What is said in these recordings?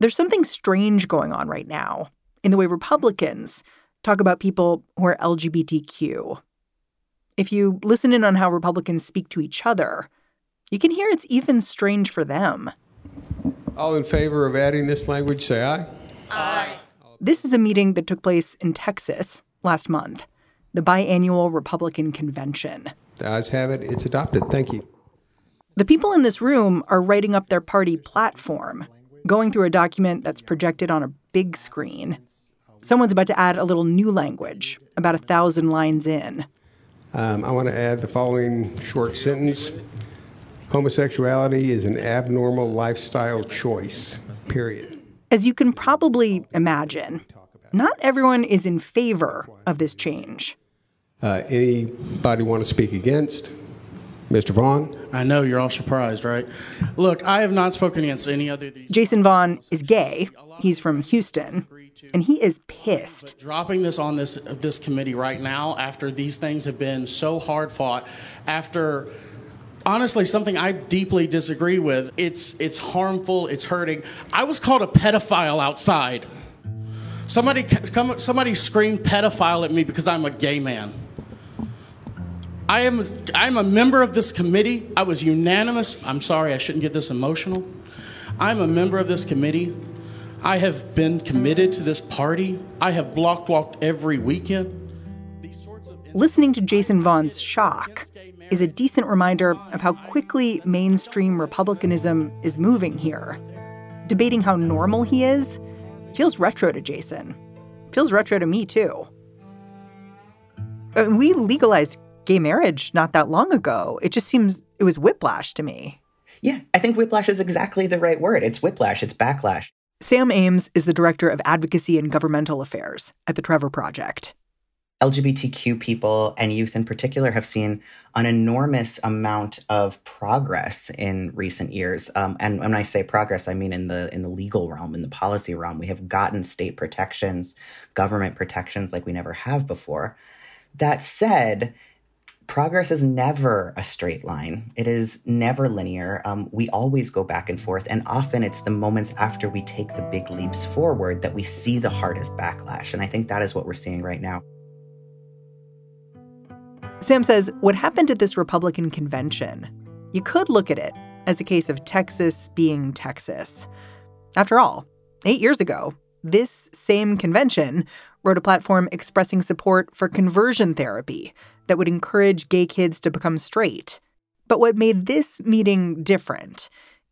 There's something strange going on right now in the way Republicans talk about people who are LGBTQ. If you listen in on how Republicans speak to each other, you can hear it's even strange for them. All in favor of adding this language, say aye. Aye. This is a meeting that took place in Texas last month, the biannual Republican convention. The ayes have it. It's adopted. Thank you. The people in this room are writing up their party platform, going through a document that's projected on a big screen. Someone's about to add a little new language, about a thousand lines in. Um, I want to add the following short sentence Homosexuality is an abnormal lifestyle choice, period. As you can probably imagine, not everyone is in favor of this change. Uh, anybody want to speak against? Mr. Vaughn? I know you're all surprised, right? Look, I have not spoken against any other. These Jason Vaughn is gay. He's from Houston, and he is pissed. But dropping this on this this committee right now, after these things have been so hard fought, after honestly something I deeply disagree with. It's it's harmful. It's hurting. I was called a pedophile outside. Somebody come, somebody screamed pedophile at me because I'm a gay man. I am I'm a member of this committee. I was unanimous. I'm sorry, I shouldn't get this emotional. I'm a member of this committee. I have been committed to this party. I have block walked every weekend. Listening to Jason Vaughn's shock is a decent reminder of how quickly mainstream republicanism is moving here. Debating how normal he is feels retro to Jason. Feels retro to me too. Uh, we legalized gay marriage not that long ago. It just seems it was whiplash to me. Yeah, I think whiplash is exactly the right word. It's whiplash, it's backlash. Sam Ames is the director of advocacy and governmental affairs at the Trevor Project. LGBTQ people and youth in particular have seen an enormous amount of progress in recent years. Um, and when I say progress, I mean in the in the legal realm, in the policy realm. We have gotten state protections, government protections like we never have before. That said, progress is never a straight line. It is never linear. Um, we always go back and forth, and often it's the moments after we take the big leaps forward that we see the hardest backlash. And I think that is what we're seeing right now. Sam says what happened at this Republican convention, you could look at it as a case of Texas being Texas. After all, eight years ago, this same convention wrote a platform expressing support for conversion therapy that would encourage gay kids to become straight. But what made this meeting different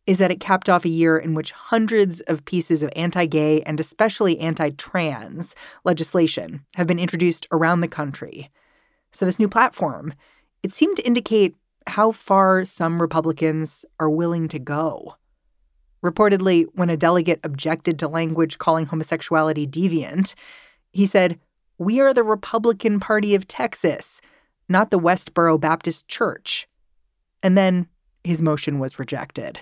is that it capped off a year in which hundreds of pieces of anti gay and especially anti trans legislation have been introduced around the country. So, this new platform, it seemed to indicate how far some Republicans are willing to go. Reportedly, when a delegate objected to language calling homosexuality deviant, he said, We are the Republican Party of Texas, not the Westboro Baptist Church. And then his motion was rejected.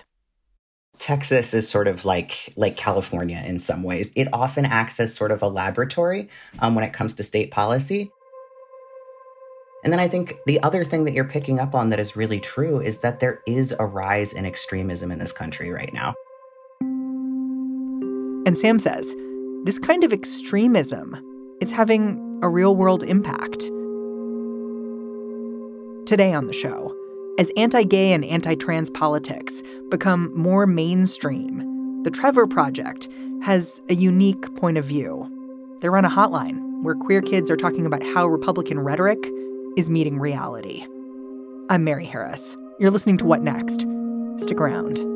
Texas is sort of like like California in some ways. It often acts as sort of a laboratory um, when it comes to state policy. And then I think the other thing that you're picking up on that is really true is that there is a rise in extremism in this country right now. And Sam says this kind of extremism, it's having a real-world impact. Today on the show, as anti-gay and anti-trans politics become more mainstream, the Trevor Project has a unique point of view. They run a hotline where queer kids are talking about how Republican rhetoric is meeting reality. I'm Mary Harris. You're listening to What Next? Stick around.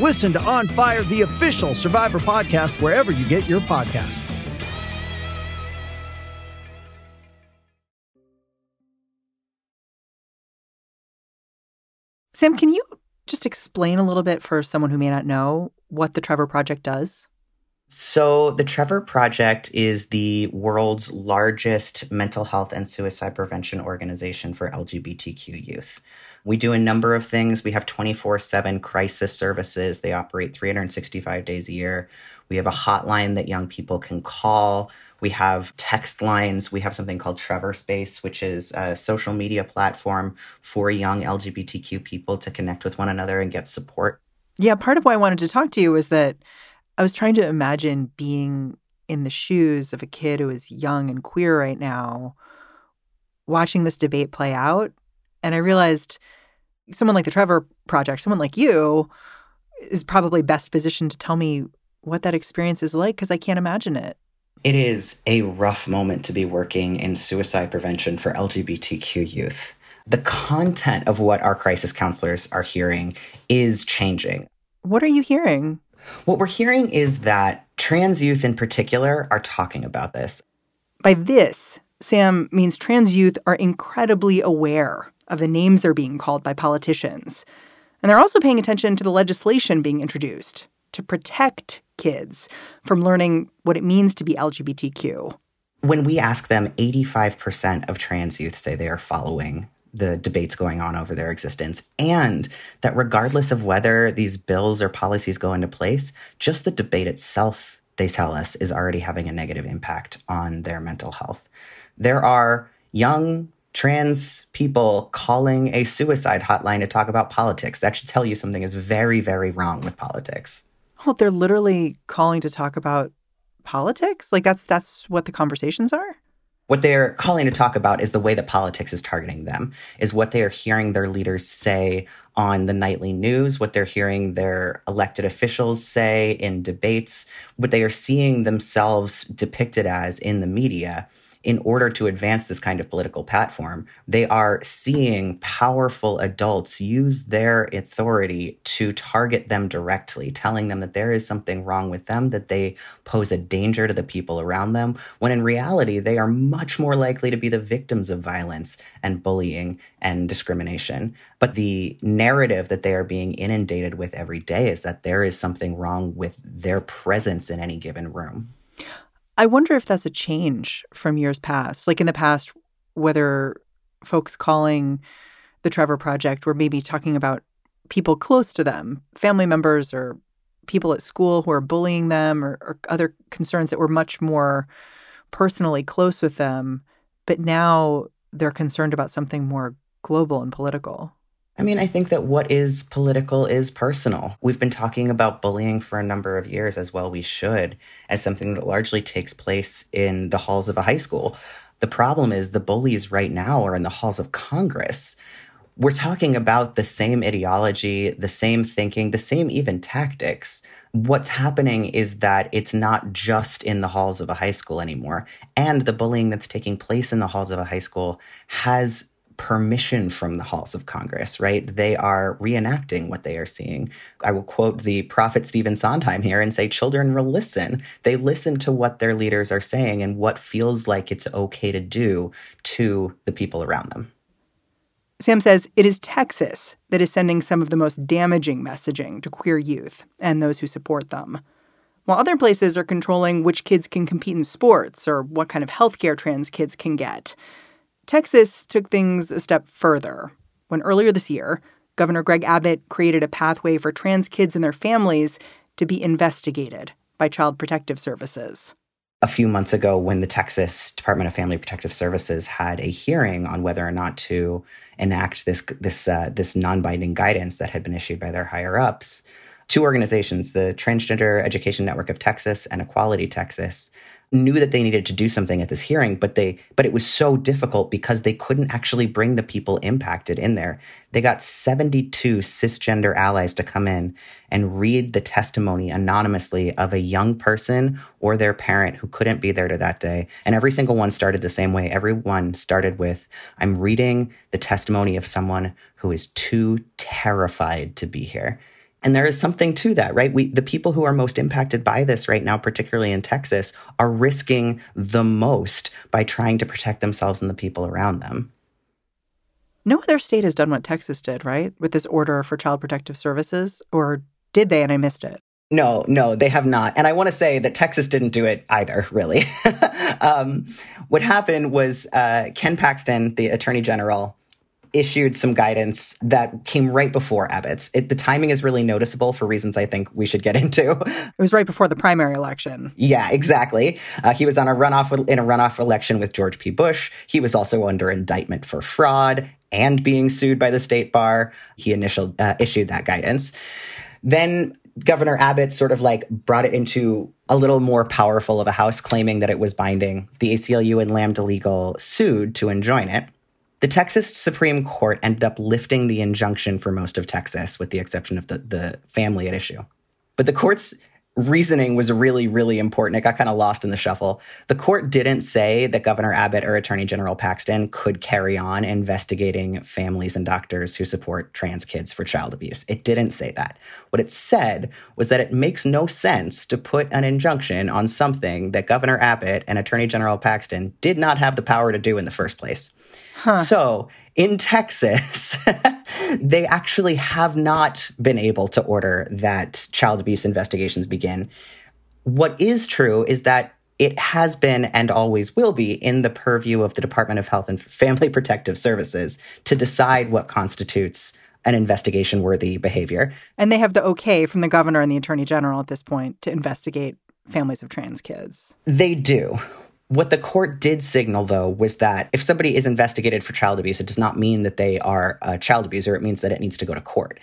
Listen to On Fire, the official Survivor podcast, wherever you get your podcast. Sam, can you just explain a little bit for someone who may not know what the Trevor Project does? So, the Trevor Project is the world's largest mental health and suicide prevention organization for LGBTQ youth. We do a number of things. We have 24 7 crisis services, they operate 365 days a year. We have a hotline that young people can call. We have text lines. We have something called Trevor Space, which is a social media platform for young LGBTQ people to connect with one another and get support. Yeah, part of why I wanted to talk to you is that I was trying to imagine being in the shoes of a kid who is young and queer right now, watching this debate play out. And I realized someone like the Trevor Project, someone like you, is probably best positioned to tell me what that experience is like because I can't imagine it. It is a rough moment to be working in suicide prevention for LGBTQ youth. The content of what our crisis counselors are hearing is changing. What are you hearing? What we're hearing is that trans youth in particular are talking about this. By this, Sam means trans youth are incredibly aware of the names they're being called by politicians. And they're also paying attention to the legislation being introduced to protect kids from learning what it means to be LGBTQ. When we ask them, 85% of trans youth say they are following the debates going on over their existence, and that regardless of whether these bills or policies go into place, just the debate itself, they tell us, is already having a negative impact on their mental health. There are young trans people calling a suicide hotline to talk about politics. That should tell you something is very, very wrong with politics. Well, they're literally calling to talk about politics? Like that's that's what the conversations are? What they're calling to talk about is the way that politics is targeting them, is what they are hearing their leaders say on the nightly news, what they're hearing their elected officials say in debates, what they are seeing themselves depicted as in the media in order to advance this kind of political platform, they are seeing powerful adults use their authority to target them directly, telling them that there is something wrong with them, that they pose a danger to the people around them, when in reality, they are much more likely to be the victims of violence and bullying and discrimination. But the narrative that they are being inundated with every day is that there is something wrong with their presence in any given room. I wonder if that's a change from years past. Like in the past, whether folks calling the Trevor Project were maybe talking about people close to them, family members or people at school who are bullying them or, or other concerns that were much more personally close with them. But now they're concerned about something more global and political. I mean, I think that what is political is personal. We've been talking about bullying for a number of years, as well we should, as something that largely takes place in the halls of a high school. The problem is the bullies right now are in the halls of Congress. We're talking about the same ideology, the same thinking, the same even tactics. What's happening is that it's not just in the halls of a high school anymore. And the bullying that's taking place in the halls of a high school has permission from the halls of Congress, right? They are reenacting what they are seeing. I will quote the prophet Stephen Sondheim here and say, Children will listen. They listen to what their leaders are saying and what feels like it's okay to do to the people around them. Sam says it is Texas that is sending some of the most damaging messaging to queer youth and those who support them. while other places are controlling which kids can compete in sports or what kind of health care trans kids can get. Texas took things a step further when earlier this year, Governor Greg Abbott created a pathway for trans kids and their families to be investigated by Child Protective Services. A few months ago, when the Texas Department of Family Protective Services had a hearing on whether or not to enact this this uh, this non-binding guidance that had been issued by their higher ups, two organizations, the Transgender Education Network of Texas and Equality Texas, knew that they needed to do something at this hearing, but they but it was so difficult because they couldn't actually bring the people impacted in there. They got 72 cisgender allies to come in and read the testimony anonymously of a young person or their parent who couldn't be there to that day. And every single one started the same way. Everyone started with I'm reading the testimony of someone who is too terrified to be here. And there is something to that, right? We, the people who are most impacted by this right now, particularly in Texas, are risking the most by trying to protect themselves and the people around them. No other state has done what Texas did, right? With this order for child protective services, or did they and I missed it? No, no, they have not. And I want to say that Texas didn't do it either, really. um, what happened was uh, Ken Paxton, the attorney general, issued some guidance that came right before Abbott's. It, the timing is really noticeable for reasons I think we should get into. It was right before the primary election. Yeah, exactly. Uh, he was on a runoff in a runoff election with George P. Bush. He was also under indictment for fraud and being sued by the state bar. He initial uh, issued that guidance. Then Governor Abbott sort of like brought it into a little more powerful of a house, claiming that it was binding. The ACLU and Lambda Legal sued to enjoin it. The Texas Supreme Court ended up lifting the injunction for most of Texas, with the exception of the, the family at issue. But the court's reasoning was really, really important. It got kind of lost in the shuffle. The court didn't say that Governor Abbott or Attorney General Paxton could carry on investigating families and doctors who support trans kids for child abuse. It didn't say that. What it said was that it makes no sense to put an injunction on something that Governor Abbott and Attorney General Paxton did not have the power to do in the first place. Huh. So in Texas, they actually have not been able to order that child abuse investigations begin. What is true is that it has been and always will be in the purview of the Department of Health and Family Protective Services to decide what constitutes an investigation worthy behavior. And they have the okay from the governor and the attorney general at this point to investigate families of trans kids. They do. What the court did signal, though, was that if somebody is investigated for child abuse, it does not mean that they are a child abuser. It means that it needs to go to court.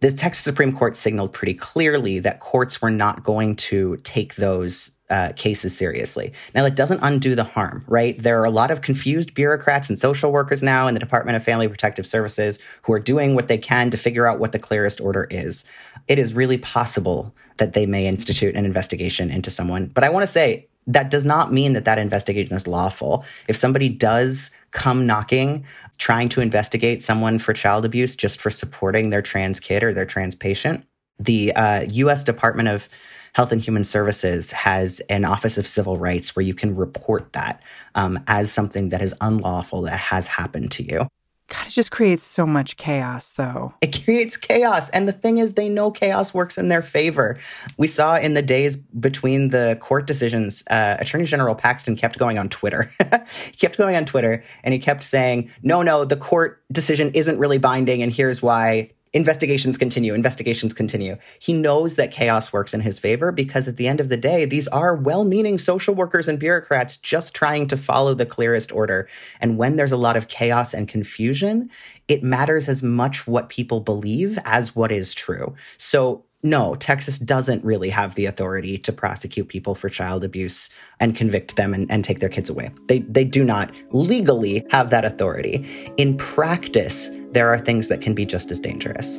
The Texas Supreme Court signaled pretty clearly that courts were not going to take those uh, cases seriously. Now, it doesn't undo the harm, right? There are a lot of confused bureaucrats and social workers now in the Department of Family Protective Services who are doing what they can to figure out what the clearest order is. It is really possible that they may institute an investigation into someone. But I want to say, that does not mean that that investigation is lawful. If somebody does come knocking, trying to investigate someone for child abuse just for supporting their trans kid or their trans patient, the uh, U.S. Department of Health and Human Services has an Office of Civil Rights where you can report that um, as something that is unlawful that has happened to you. God, it just creates so much chaos, though. It creates chaos. And the thing is, they know chaos works in their favor. We saw in the days between the court decisions, uh, Attorney General Paxton kept going on Twitter. he kept going on Twitter and he kept saying, no, no, the court decision isn't really binding. And here's why investigations continue, investigations continue. He knows that chaos works in his favor because at the end of the day, these are well meaning social workers and bureaucrats just trying to follow the clearest order. And when there's a lot of chaos and confusion, it matters as much what people believe as what is true. So no, Texas doesn't really have the authority to prosecute people for child abuse and convict them and, and, take their kids away. They, they do not legally have that authority. In practice, there are things that can be just as dangerous.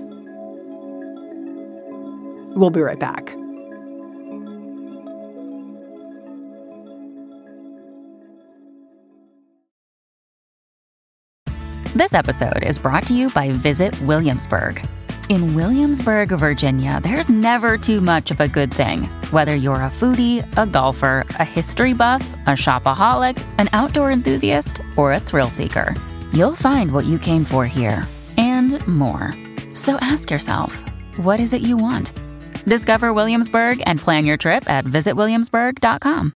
We'll be right back. This episode is brought to you by Visit Williamsburg. In Williamsburg, Virginia, there's never too much of a good thing. Whether you're a foodie, a golfer, a history buff, a shopaholic, an outdoor enthusiast, or a thrill seeker, you'll find what you came for here and more. So ask yourself, what is it you want? Discover Williamsburg and plan your trip at visitwilliamsburg.com.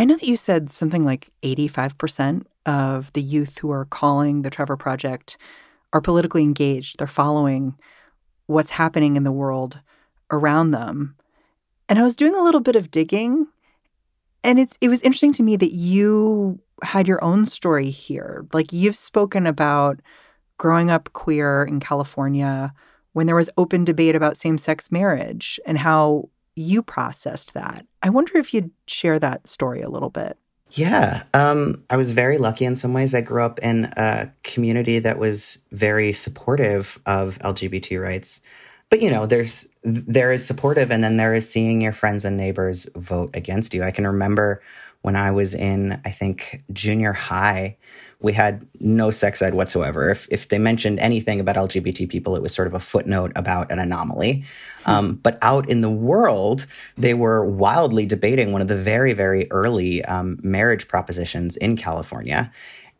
I know that you said something like 85% of the youth who are calling the Trevor Project are politically engaged. They're following what's happening in the world around them. And I was doing a little bit of digging, and it's it was interesting to me that you had your own story here. Like you've spoken about growing up queer in California when there was open debate about same-sex marriage and how you processed that. I wonder if you'd share that story a little bit. Yeah, um, I was very lucky in some ways. I grew up in a community that was very supportive of LGBT rights. But you know, there's there is supportive, and then there is seeing your friends and neighbors vote against you. I can remember when I was in, I think, junior high, we had no sex ed whatsoever. If, if they mentioned anything about LGBT people, it was sort of a footnote about an anomaly. Hmm. Um, but out in the world, they were wildly debating one of the very, very early um, marriage propositions in California.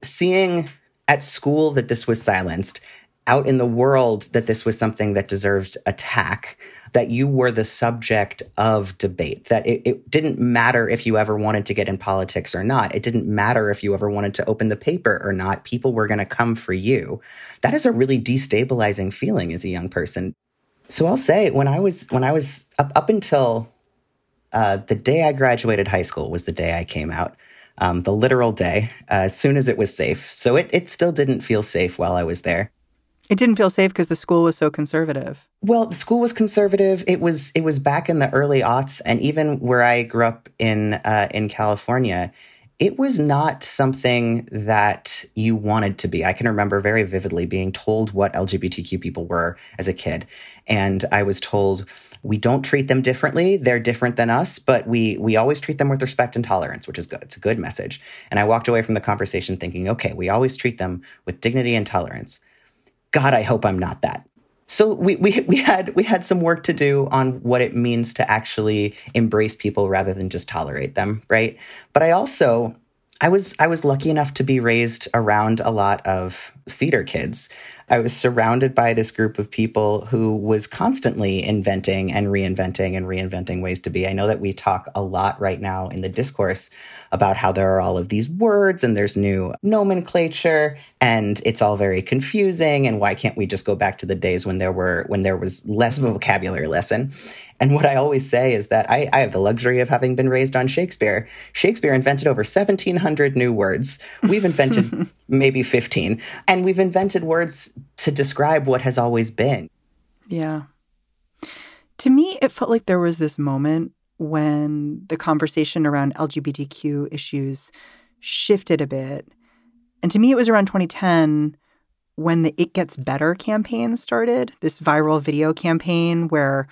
Seeing at school that this was silenced, out in the world that this was something that deserved attack that you were the subject of debate, that it, it, didn't matter if you ever wanted to get in politics or not. It didn't matter if you ever wanted to open the paper or not. People were going to come for you. That is a really destabilizing feeling as a young person. So I'll say when I was when I was up up until uh, the day I graduated high school was the day I came out. Um, the literal day, uh, as soon as it was safe. So it, it still didn't feel safe while I was there. It didn't feel safe because the school was so conservative. Well, the school was conservative. It was it was back in the early aughts, and even where I grew up in uh, in California, it was not something that you wanted to be. I can remember very vividly being told what LGBTQ people were as a kid, and I was told we don't treat them differently. They're different than us, but we we always treat them with respect and tolerance, which is good. It's a good message. And I walked away from the conversation thinking, okay, we always treat them with dignity and tolerance. God, I hope I'm not that. So we, we we had we had some work to do on what it means to actually embrace people rather than just tolerate them, right? But I also I was I was lucky enough to be raised around a lot of theater kids. I was surrounded by this group of people who was constantly inventing and reinventing and reinventing ways to be. I know that we talk a lot right now in the discourse about how there are all of these words and there's new nomenclature and it's all very confusing and why can't we just go back to the days when there were when there was less of a vocabulary lesson and what I always say is that I, I, have the luxury of having been raised on Shakespeare. Shakespeare invented over 1,700 new words. We've invented maybe 15, and we've invented words to describe what has always been. Yeah. To me, it felt like there was this moment when the conversation around LGBTQ issues shifted a bit. And to me, it was around 2010 when the It Gets Better campaign started, this viral video campaign where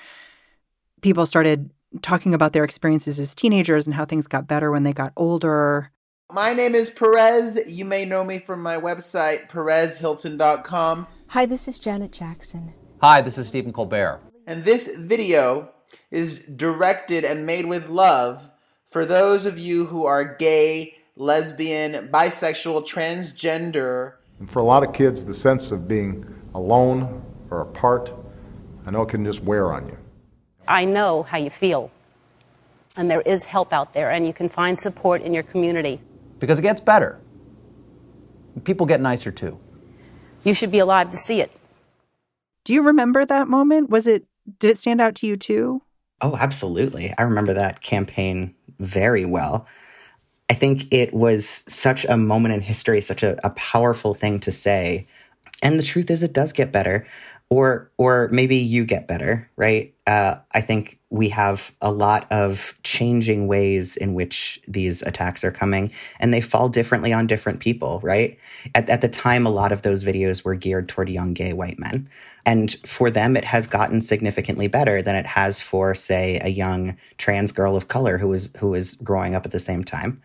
people started talking about their experiences as teenagers and how things got better when they got older. My name is Perez. You may know me from my website, perezhilton.com. Hi, this is Janet Jackson. Hi, this is Stephen Colbert. And this video is directed and made with love for those of you who are gay, lesbian, bisexual, transgender. And for a lot of kids, the sense of being alone or apart, I know it can just wear on you. I know how you feel. And there is help out there, and you can find support in your community. Because it gets better. People get nicer too. You should be alive to see it. Do you remember that moment? Was it did it stand out to you too? Oh, absolutely. I remember that campaign very well. I think it was such a moment in history, such a, a powerful thing to say. And the truth is, it does get better or or maybe you get better right? Uh, i think we have a lot of changing ways in which these attacks are coming and they fall differently on different people right? At, at the time a lot of those videos were geared toward young gay white men. And for them it has gotten significantly better than it has for say a young trans girl of color who was who was growing up at the same time.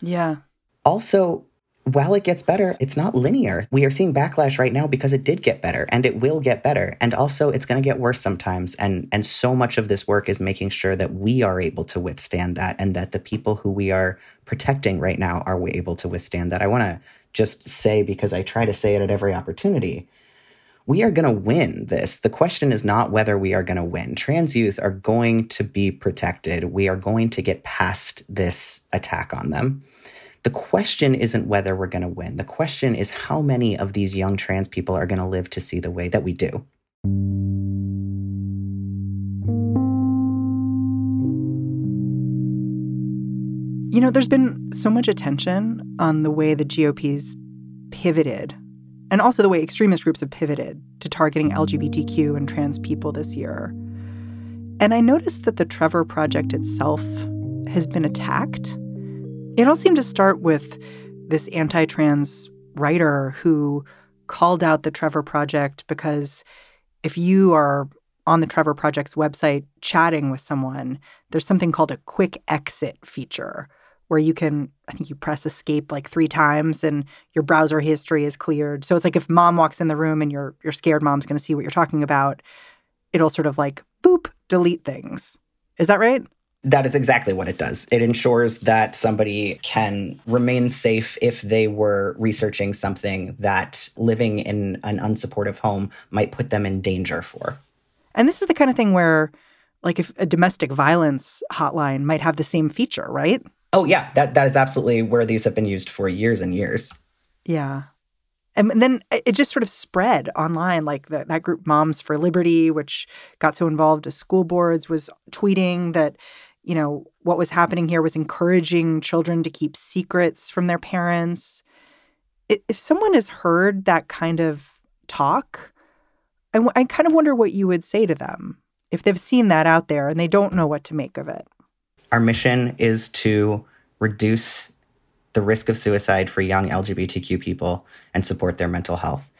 Yeah. Also while it gets better, it's not linear. We are seeing backlash right now because it did get better and it will get better. And also it's going to get worse sometimes. And and so much of this work is making sure that we are able to withstand that and that the people who we are protecting right now are we able to withstand that. I want to just say because I try to say it at every opportunity. we are going to win this. The question is not whether we are going to win. Trans youth are going to be protected. We are going to get past this attack on them. The question isn't whether we're going to win. The question is how many of these young trans people are going to live to see the way that we do. You know, there's been so much attention on the way the GOP's pivoted and also the way extremist groups have pivoted to targeting LGBTQ and trans people this year. And I noticed that the Trevor Project itself has been attacked. It all seemed to start with this anti trans writer who called out the Trevor Project because if you are on the Trevor Project's website chatting with someone, there's something called a quick exit feature where you can, I think you press escape like three times and your browser history is cleared. So it's like if mom walks in the room and you're you're scared mom's going to see what you're talking about, it'll sort of like boop delete things. Is that right? That is exactly what it does. It ensures that somebody can remain safe if they were researching something that living in an unsupportive home might put them in danger for. And this is the kind of thing where like if a domestic violence hotline might have the same feature, right? Oh yeah, that that is absolutely where these have been used for years and years. Yeah. And then it just sort of spread online. Like the, that group, Moms for Liberty, which got so involved with school boards, was tweeting that, you know, what was happening here was encouraging children to keep secrets from their parents. If someone has heard that kind of talk, I, w- I kind of wonder what you would say to them if they've seen that out there and they don't know what to make of it. Our mission is to reduce the risk of suicide for young LGBTQ people and support their mental health.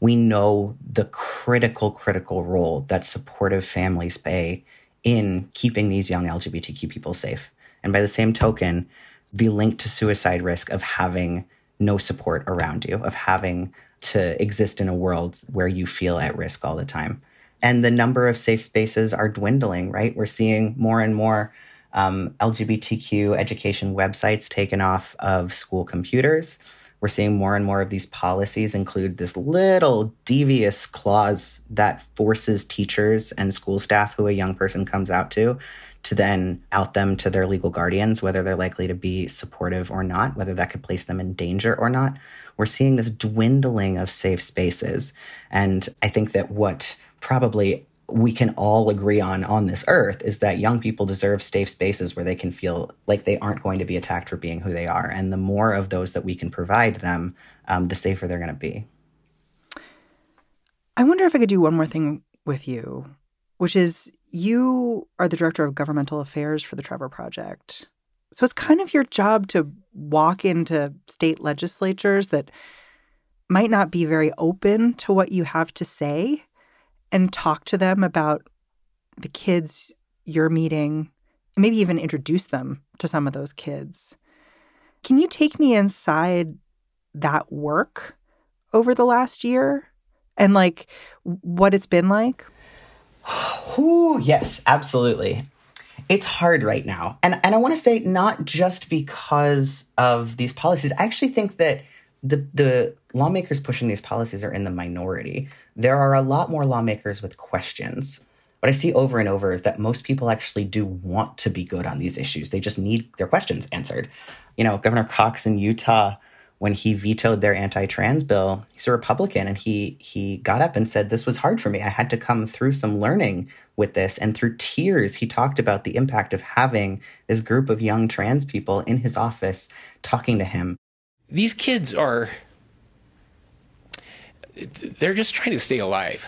We know the critical, critical role that supportive families play in keeping these young LGBTQ people safe. And by the same token, the link to suicide risk of having no support around you, of having to exist in a world where you feel at risk all the time. And the number of safe spaces are dwindling, right? We're seeing more and more um, LGBTQ education websites taken off of school computers. We're seeing more and more of these policies include this little devious clause that forces teachers and school staff who a young person comes out to to then out them to their legal guardians, whether they're likely to be supportive or not, whether that could place them in danger or not. We're seeing this dwindling of safe spaces. And I think that what probably we can all agree on on this earth is that young people deserve safe spaces where they can feel like they aren't going to be attacked for being who they are. And the more of those that we can provide them, um, the safer they're going to be. I wonder if I could do one more thing with you, which is you are the director of governmental affairs for the Trevor Project. So it's kind of your job to walk into state legislatures that might not be very open to what you have to say and talk to them about the kids you're meeting, and maybe even introduce them to some of those kids. Can you take me inside that work over the last year and like what it's been like? Ooh, yes, absolutely. It's hard right now. And and I want to say not just because of these policies. I actually think that the the lawmakers pushing these policies are in the minority. There are a lot more lawmakers with questions. What I see over and over is that most people actually do want to be good on these issues. They just need their questions answered. You know, Governor Cox in Utah, when he vetoed their anti-trans bill, he's a Republican and he he got up and said, This was hard for me. I had to come through some learning with this. And through tears, he talked about the impact of having this group of young trans people in his office talking to him these kids are they're just trying to stay alive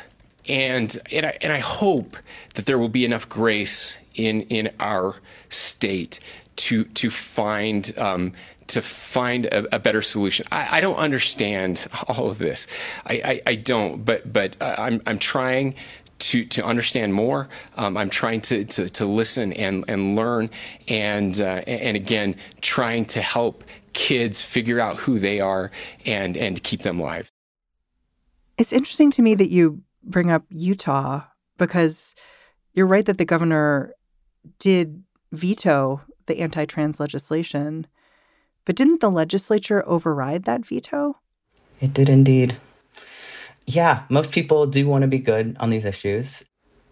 and and I, and I hope that there will be enough grace in in our state to to find um, to find a, a better solution. I, I, don't understand all of this. I, I, I don't, but but uh, I'm I'm trying to to understand more. Um, I'm trying to, to to listen and and learn, and uh, and again trying to help kids figure out who they are and and keep them alive. It's interesting to me that you bring up Utah because you're right that the governor did veto the anti-trans legislation, but didn't the legislature override that veto? It did indeed. Yeah, most people do want to be good on these issues.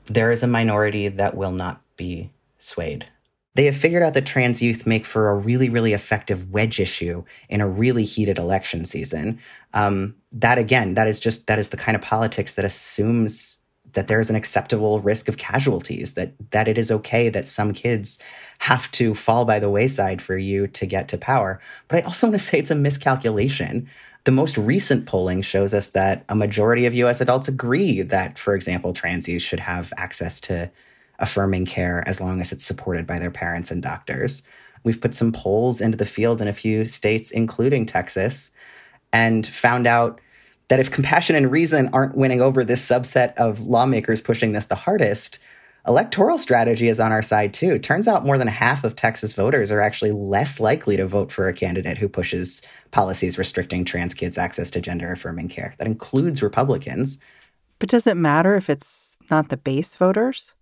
There is a minority that will not be swayed. They have figured out that trans youth make for a really, really effective wedge issue in a really heated election season. Um, that again, that is just that is the kind of politics that assumes that there is an acceptable risk of casualties, that that it is okay that some kids have to fall by the wayside for you to get to power. But I also want to say it's a miscalculation. The most recent polling shows us that a majority of US adults agree that, for example, trans youth should have access to affirming care as long as it's supported by their parents and doctors. We've put some polls into the field in a few states, including Texas, and found out that if compassion and reason aren't winning over this subset of lawmakers pushing this the hardest, electoral strategy is on our side too. Turns out more than half of Texas voters are actually less likely to vote for a candidate who pushes policies restricting trans kids' access to gender affirming care. That includes Republicans. But does it matter if it's not the base voters?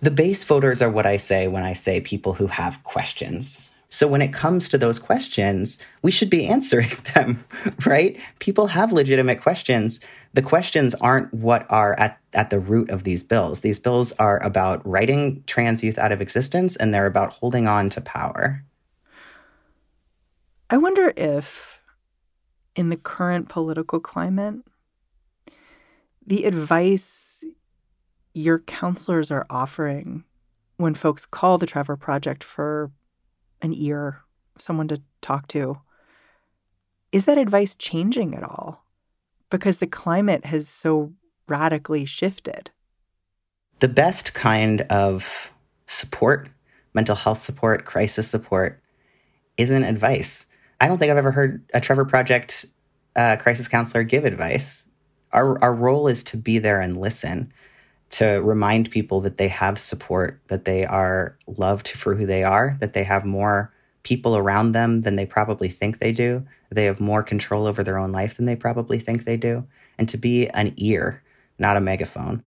The base voters are what I say when I say people who have questions. So when it comes to those questions, we should be answering them, right? People have legitimate questions. The questions aren't what are at, at the root of these bills. These bills are about writing trans youth out of existence and they're about holding on to power. I wonder if, in the current political climate, the advice your counselors are offering when folks call the Trevor Project for an ear, someone to talk to, is that advice changing at all? Because the climate has so radically shifted. The best kind of support, mental health support, crisis support, isn't advice. I don't think I've ever heard a Trevor Project uh, crisis counselor give advice. Our, our role is to be there and listen, to remind people that they have support, that they are loved for who they are, that they have more people around them than they probably think they do. They have more control over their own life than they probably think they do. And to be an ear, not a megaphone.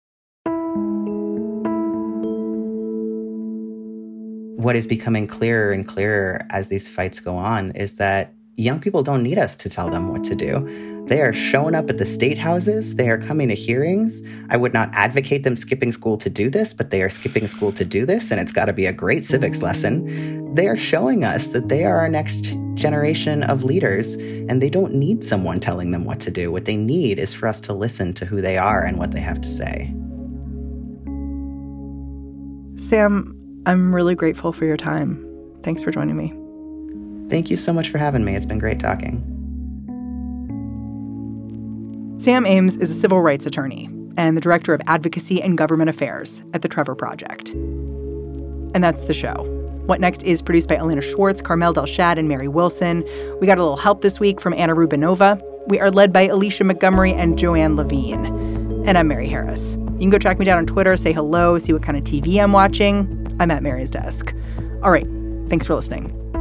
What is becoming clearer and clearer as these fights go on is that young people don't need us to tell them what to do. They are showing up at the state houses, they are coming to hearings. I would not advocate them skipping school to do this, but they are skipping school to do this, and it's got to be a great civics lesson. They are showing us that they are our next generation of leaders, and they don't need someone telling them what to do. What they need is for us to listen to who they are and what they have to say. Sam, I'm really grateful for your time. Thanks for joining me. Thank you so much for having me. It's been great talking. Sam Ames is a civil rights attorney and the director of advocacy and government affairs at the Trevor Project. And that's the show. What Next is produced by Elena Schwartz, Carmel Delshad, and Mary Wilson. We got a little help this week from Anna Rubinova. We are led by Alicia Montgomery and Joanne Levine. And I'm Mary Harris. You can go track me down on Twitter, say hello, see what kind of TV I'm watching. I'm at Mary's desk. All right. Thanks for listening.